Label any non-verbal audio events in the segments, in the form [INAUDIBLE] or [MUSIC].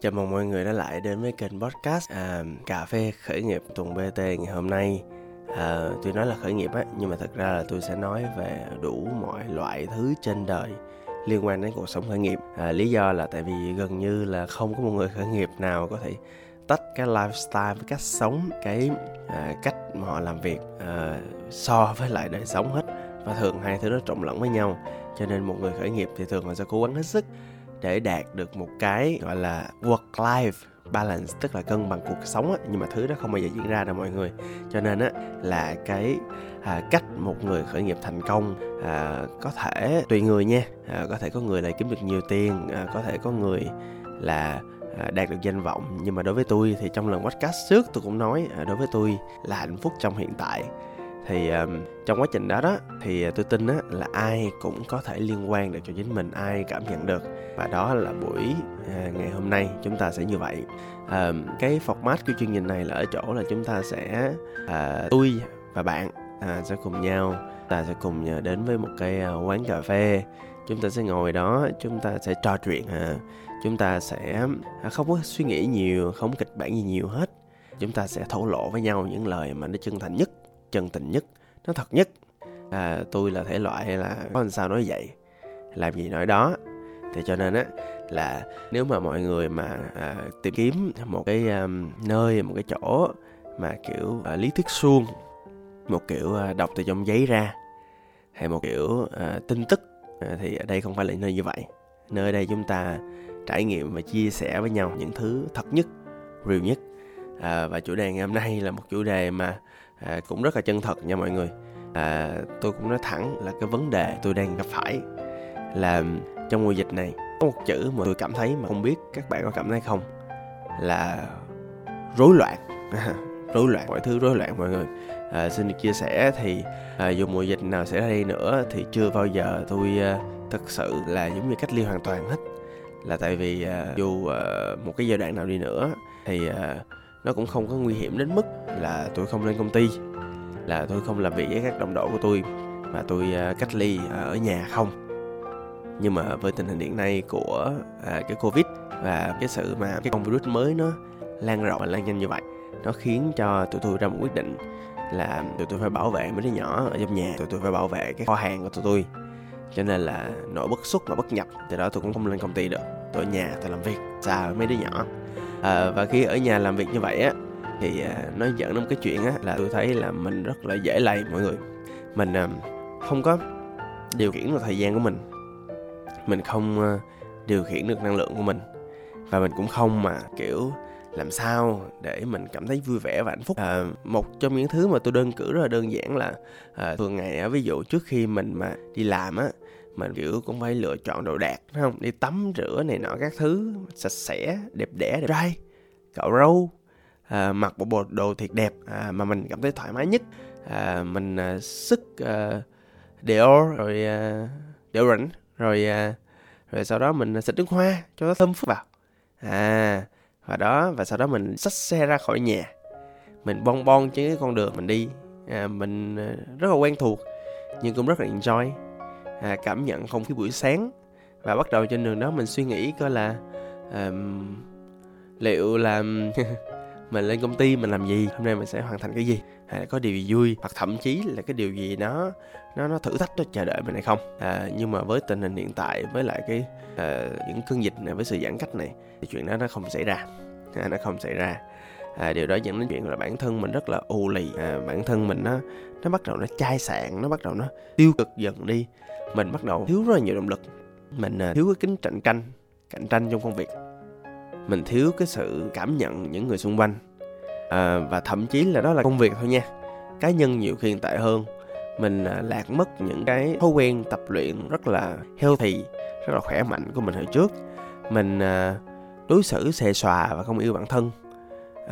Chào mừng mọi người đã lại đến với kênh podcast à, Cà phê khởi nghiệp tuần BT ngày hôm nay. À, Tôi nói là khởi nghiệp á Nhưng mà thật ra là tôi sẽ nói về đủ mọi loại thứ trên đời Liên quan đến cuộc sống khởi nghiệp. À, Lý do là tại vì gần như là không có một người khởi nghiệp nào có thể tách cái lifestyle với cách sống cái à, cách mà họ làm việc à, so với lại đời sống hết. Và thường hai thứ nó trộn lẫn với nhau cho nên một người khởi nghiệp thì thường họ sẽ cố gắng hết sức để đạt được một cái gọi là work life balance tức là cân bằng cuộc sống á. Nhưng mà thứ đó không bao giờ diễn ra đâu mọi người. Cho nên á là cái à, cách một người khởi nghiệp thành công à, có thể tùy người nha. À, có thể có người là kiếm được nhiều tiền à, có thể có người là à, đạt được danh vọng. Nhưng mà đối với tôi thì trong lần podcast trước tôi cũng nói à, đối với tôi là hạnh phúc trong hiện tại thì um, trong quá trình đó đó thì ờ, tôi tin á là ai cũng có thể liên quan được cho chính mình ai cảm nhận được. Và đó là buổi uh, ngày hôm nay chúng ta sẽ như vậy. Um, cái format của chương trình này là ở chỗ là chúng ta sẽ uh, tôi và bạn uh, sẽ cùng nhau ta sẽ cùng đến với một cái uh, quán cà phê. Chúng ta sẽ ngồi đó chúng ta sẽ trò chuyện uh, chúng ta sẽ uh, không có suy nghĩ nhiều không kịch bản gì nhiều hết. Chúng ta sẽ thổ lộ với nhau những lời mà nó chân thành nhất chân tình nhất nó thật nhất. À, tôi là thể loại là có làm sao nói vậy làm gì nói đó. Thì cho nên á là nếu mà mọi người mà à, tìm kiếm một cái um, nơi một cái chỗ mà kiểu à, lý thuyết suông một kiểu à, đọc từ trong giấy ra hay một kiểu à, tin tức à, thì ở đây không phải là nơi như vậy. Nơi đây chúng ta trải nghiệm và chia sẻ với nhau những thứ thật nhất real nhất. À, và chủ đề ngày hôm nay là một chủ đề mà à, cũng rất là chân thật nha mọi người. À, tôi cũng nói thẳng là cái vấn đề tôi đang gặp phải là trong mùa dịch này có một chữ mà tôi cảm thấy mà không biết các bạn có cảm thấy không là rối loạn. [LAUGHS] Rối loạn mọi thứ rối loạn mọi người. À, xin được chia sẻ thì à, dù mùa dịch nào sẽ ra đây nữa thì chưa bao giờ tôi à, thực sự là giống như cách ly hoàn toàn hết. Là tại vì à, dù à, một cái giai đoạn nào đi nữa thì à, nó cũng không có nguy hiểm đến mức là tôi không lên công ty là tôi không làm việc với các đồng đội của tôi mà tôi à, cách ly à, ở nhà không. Nhưng mà với tình hình hiện nay của à, cái covid và cái sự mà cái con virus mới nó lan rộng và lan nhanh như vậy nó khiến cho tụi tôi ra một quyết định là tụi tôi phải bảo vệ mấy đứa nhỏ ở trong nhà tụi tôi phải bảo vệ cái kho hàng của tụi tôi. Cho nên là nỗi bất xúc và bất nhập từ đó tôi cũng không lên công ty được tôi ở nhà tôi làm việc xa với mấy đứa nhỏ à, và khi ở nhà làm việc như vậy á thì à, nó dẫn đến một cái chuyện á là tôi thấy là mình rất là dễ lầy mọi người. Mình à, không có điều khiển được thời gian của mình. Mình không à, điều khiển được năng lượng của mình. Và mình cũng không mà kiểu làm sao để mình cảm thấy vui vẻ và hạnh phúc. À, một trong những thứ mà tôi đơn cử rất là đơn giản là à, thường ngày á ví dụ trước khi mình mà đi làm á mình kiểu cũng phải lựa chọn đồ đạc phải không? Đi tắm rửa này nọ các thứ sạch sẽ đẹp đẽ đẹp trai. Cạo râu à, mặc bộ bộ đồ thiệt đẹp à, mà mình cảm thấy thoải mái nhất. À, mình à, sức à, Dior rồi à, deodorant rồi à, rồi sau đó mình xịt nước hoa cho nó thơm phức vào. À và đó và sau đó mình xách xe ra khỏi nhà. Mình bon bon trên cái con đường mình đi. À, mình à, rất là quen thuộc nhưng cũng rất là enjoy à, cảm nhận không khí buổi sáng. Và bắt đầu trên đường đó mình suy nghĩ coi là um, liệu là [LAUGHS] mình lên công ty mình làm gì hôm nay mình sẽ hoàn thành cái gì hay là có điều gì vui hoặc thậm chí là cái điều gì nó nó nó thử thách nó chờ đợi mình hay không. À, nhưng mà với tình hình hiện tại với lại cái uh, những cơn dịch này với sự giãn cách này thì chuyện đó nó không xảy ra. À, nó không xảy ra. À, điều đó dẫn đến chuyện là bản thân mình rất là u lì. À, bản thân mình nó nó bắt đầu nó chai sạn nó bắt đầu nó tiêu cực dần đi mình bắt đầu thiếu rất là nhiều động lực. Mình à, thiếu cái kính cạnh tranh cạnh tranh trong công việc. Mình thiếu cái sự cảm nhận những người xung quanh. À, và thậm chí là đó là công việc thôi nha. Cá nhân nhiều khi tệ hơn mình à, lạc mất những cái thói quen tập luyện rất là healthy rất là khỏe mạnh của mình hồi trước. Mình à, đối xử xề xòa và không yêu bản thân.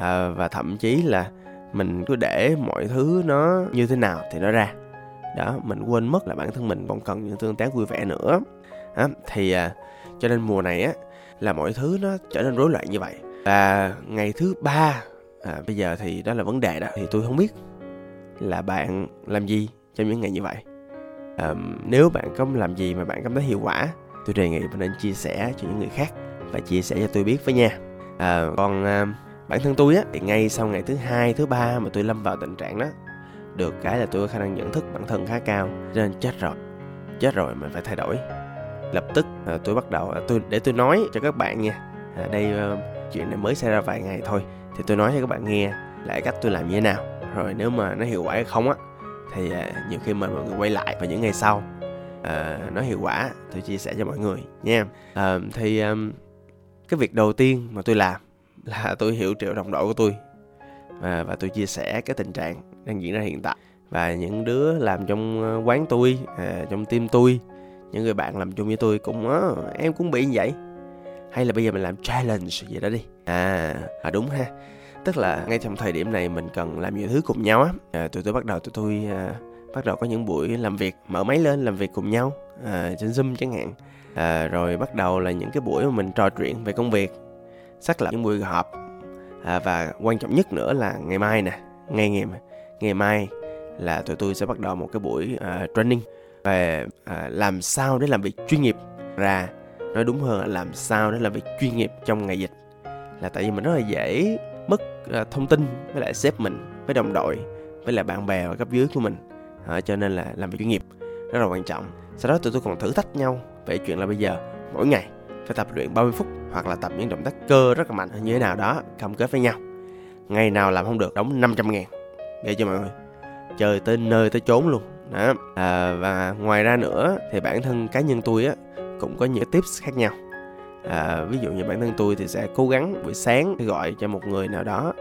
À, và thậm chí là mình cứ để mọi thứ nó như thế nào thì nó ra đó mình quên mất là bản thân mình còn cần những tương tác vui vẻ nữa. Đó, thì à, cho nên mùa này á là mọi thứ nó trở nên rối loạn như vậy. Và ngày thứ ba à, bây giờ thì đó là vấn đề đó. Thì tôi không biết là bạn làm gì trong những ngày như vậy. À, nếu bạn có làm gì mà bạn cảm thấy hiệu quả tôi đề nghị bạn nên chia sẻ cho những người khác và chia sẻ cho tôi biết với nha. À, còn à, bản thân tôi á thì ngay sau ngày thứ hai thứ ba mà tôi lâm vào tình trạng đó được cái là tôi có khả năng nhận thức bản thân khá cao. Nên chết rồi. Chết rồi mình phải thay đổi. Lập tức à, tôi bắt đầu à, tôi để tôi nói cho các bạn nha à, đây à, chuyện này mới xảy ra vài ngày thôi. Thì tôi nói cho các bạn nghe lại cách tôi làm như thế nào. Rồi nếu mà nó hiệu quả hay không á thì à, nhiều khi mời mọi người quay lại vào những ngày sau. À, nó hiệu quả tôi chia sẻ cho mọi người nha. À, thì à, cái việc đầu tiên mà tôi làm là tôi hiểu triệu đồng đội của tôi và, và tôi chia sẻ cái tình trạng đang diễn ra hiện tại. Và những đứa làm trong ờ, quán tôi à, trong team tôi những người bạn làm chung với tôi cũng á em cũng bị như vậy. Hay là bây giờ mình làm challenge gì đó đi. À, à đúng ha. Tức là ngay trong thời điểm này mình cần làm nhiều thứ cùng nhau á. À, tụi tôi bắt đầu tụi tôi à, bắt đầu có những buổi làm việc mở máy lên làm việc cùng nhau à, trên zoom chẳng hạn. À, rồi bắt đầu là những cái buổi mà mình trò chuyện về công việc xác lập những buổi họp à, và quan trọng nhất nữa là ngày mai nè ngày ngày ngày mai là tụi tôi sẽ bắt đầu một cái buổi uh, training về uh, làm sao để làm việc chuyên nghiệp. Ra nói đúng hơn là làm sao để làm việc chuyên nghiệp trong ngày dịch. Là tại vì mình rất là dễ mất uh, thông tin với lại sếp mình với đồng đội với lại bạn bè và cấp dưới của mình. Uh, cho nên là làm việc chuyên nghiệp rất là quan trọng. Sau đó tụi tôi còn thử thách nhau về chuyện là bây giờ mỗi ngày phải tập luyện 30 phút hoặc là tập những động tác cơ rất là mạnh như thế nào đó cam kết với nhau. Ngày nào làm không được đóng 500 ngàn. Để cho mọi người chơi tới nơi tới chốn luôn. Đó. À, và ngoài ra nữa thì bản thân cá nhân tôi á cũng có những tips khác nhau. À, ví dụ như bản thân tôi thì sẽ cố gắng buổi sáng gọi cho một người nào đó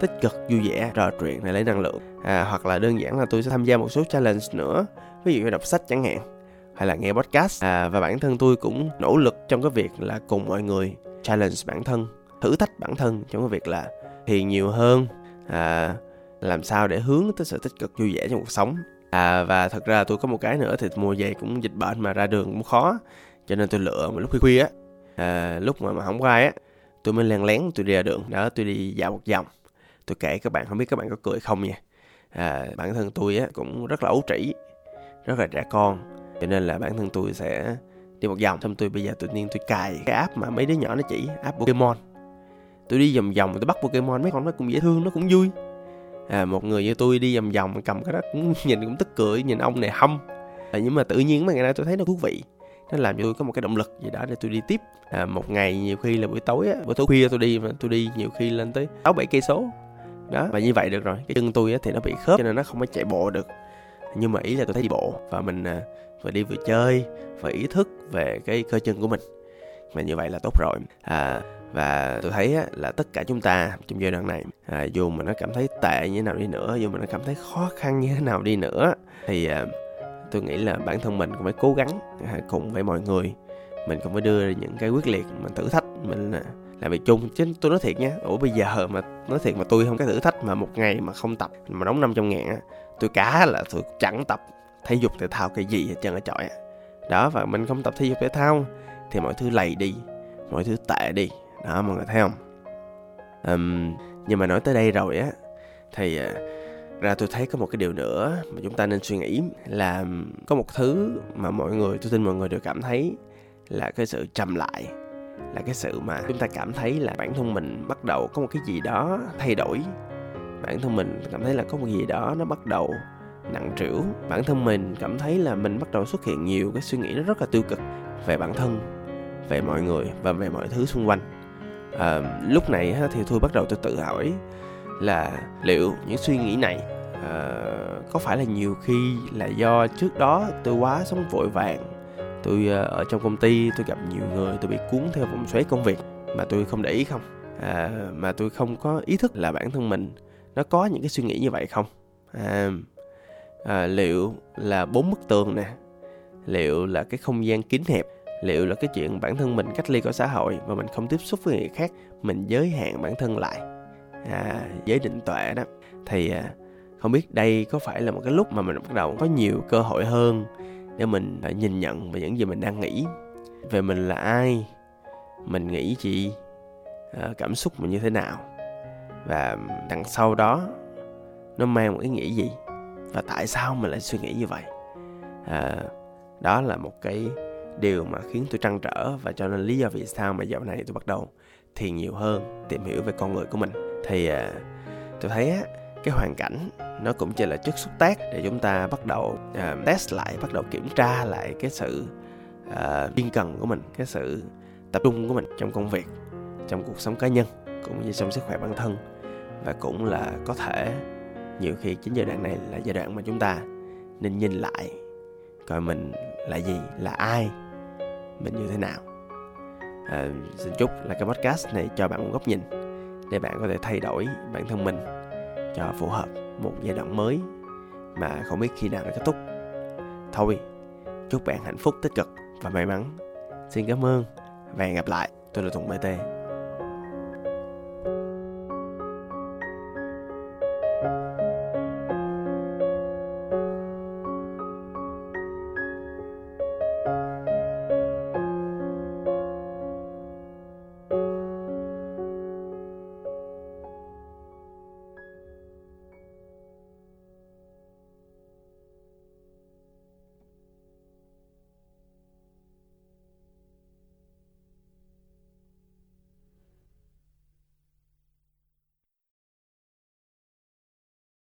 tích cực vui vẻ trò chuyện để lấy năng lượng. À, hoặc là đơn giản là tôi sẽ tham gia một số challenge nữa. Ví dụ như đọc sách chẳng hạn hay là nghe podcast. À, và bản thân tôi cũng nỗ lực trong cái việc là cùng mọi người challenge bản thân thử thách bản thân trong cái việc là thiền nhiều hơn à, làm sao để hướng tới sự tích cực vui vẻ trong cuộc sống. À và thật ra tôi có một cái nữa thì mùa về cũng dịch bệnh mà ra đường cũng khó cho nên tôi lựa một lúc khuya khuya á. À, lúc mà mà không có ai á tôi mới lén lén tôi đi ra đường. Đó tôi đi dạo một vòng. Tôi kể các bạn không biết các bạn có cười không nha. À, bản thân tôi á cũng rất là ấu trĩ rất là trẻ con cho nên là bản thân tôi sẽ đi một vòng. Xong tôi bây giờ tự nhiên tôi cài cái app mà mấy đứa nhỏ nó chỉ app Pokemon. Tôi đi vòng vòng tôi bắt Pokemon mấy con nó cũng dễ thương nó cũng vui. À, một người như tôi đi vòng vòng cầm cái đó cũng [LAUGHS] nhìn cũng tức cười nhìn ông này hâm. À, nhưng mà tự nhiên mấy ngày nay tôi thấy nó thú vị. Nó làm cho tôi có một cái động lực gì đó để tôi đi tiếp. À, một ngày nhiều khi là buổi tối á buổi tối khuya tôi đi mà tôi đi nhiều khi lên tới sáu bảy cây số. Đó và như vậy được rồi. Cái chân tôi á thì nó bị khớp cho nên nó không có chạy bộ được. Nhưng mà ý là tôi thấy đi bộ. Và mình à, vừa đi vừa chơi và ý thức về cái cơ chân của mình. Mà như vậy là tốt rồi. À, và tôi thấy á, là tất cả chúng ta trong giai đoạn này à, dù mà nó cảm thấy tệ như thế nào đi nữa dù mà nó cảm thấy khó khăn như thế nào đi nữa thì à, tôi nghĩ là bản thân mình cũng phải cố gắng à, cùng với mọi người. Mình cũng phải đưa ra những cái quyết liệt mình thử thách. Mình à, làm việc chung. Chứ tôi nói thiệt nha ủa bây giờ mà nói thiệt mà tôi không cái thử thách mà một ngày mà không tập mà đóng 500 ngàn á tôi cá là tôi chẳng tập thể dục thể thao cái gì hết trơn ở trọi đó và mình không tập thể dục thể thao thì mọi thứ lầy đi mọi thứ tệ đi. Đó mọi người thấy không? Um, nhưng mà nói tới đây rồi á thì uh, ra tôi thấy có một cái điều nữa mà chúng ta nên suy nghĩ là có một thứ mà mọi người tôi tin mọi người đều cảm thấy là cái sự trầm lại là cái sự mà chúng ta cảm thấy là bản thân mình bắt đầu có một cái gì đó thay đổi. Bản thân mình cảm thấy là có một gì đó nó bắt đầu nặng trĩu bản thân mình cảm thấy là mình bắt đầu xuất hiện nhiều cái suy nghĩ nó rất là tiêu cực về bản thân về mọi người và về mọi thứ xung quanh. À, lúc này thì tôi bắt đầu tôi tự hỏi là liệu những suy nghĩ này à, có phải là nhiều khi là do trước đó tôi quá sống vội vàng tôi à, ở trong công ty tôi gặp nhiều người tôi bị cuốn theo vòng xoáy công việc mà tôi không để ý không? À, mà tôi không có ý thức là bản thân mình nó có những cái suy nghĩ như vậy không? À, à, liệu là bốn bức tường nè? Liệu là cái không gian kín hẹp? Liệu là cái chuyện bản thân mình cách ly khỏi xã hội và mình không tiếp xúc với người khác mình giới hạn bản thân lại? À, giới định tuệ đó. Thì à, không biết đây có phải là một cái lúc mà mình bắt đầu có nhiều cơ hội hơn để mình à, nhìn nhận về những gì mình đang nghĩ? Về mình là ai? Mình nghĩ gì? À, cảm xúc mình như thế nào? Và đằng sau đó nó mang một ý nghĩa gì? Và tại sao mình lại suy nghĩ như vậy? À, đó là một cái điều mà khiến tôi trăn trở và cho nên lý do vì sao mà dạo này tôi bắt đầu thiền nhiều hơn tìm hiểu về con người của mình. Thì à, tôi thấy á cái hoàn cảnh nó cũng chỉ là chất xúc tác để chúng ta bắt đầu à, test lại bắt đầu kiểm tra lại cái sự uh, kiên cần của mình cái sự tập trung của mình trong công việc trong cuộc sống cá nhân cũng như trong sức khỏe bản thân. Và cũng là có thể nhiều khi chính giai đoạn này là giai đoạn mà chúng ta nên nhìn lại coi mình là gì là ai mình như thế nào. À, xin chúc là cái podcast này cho bạn một góc nhìn để bạn có thể thay đổi bản thân mình cho phù hợp một giai đoạn mới mà không biết khi nào nó kết thúc. Thôi chúc bạn hạnh phúc tích cực và may mắn. Xin cảm ơn và hẹn gặp lại. Tôi là tùng bt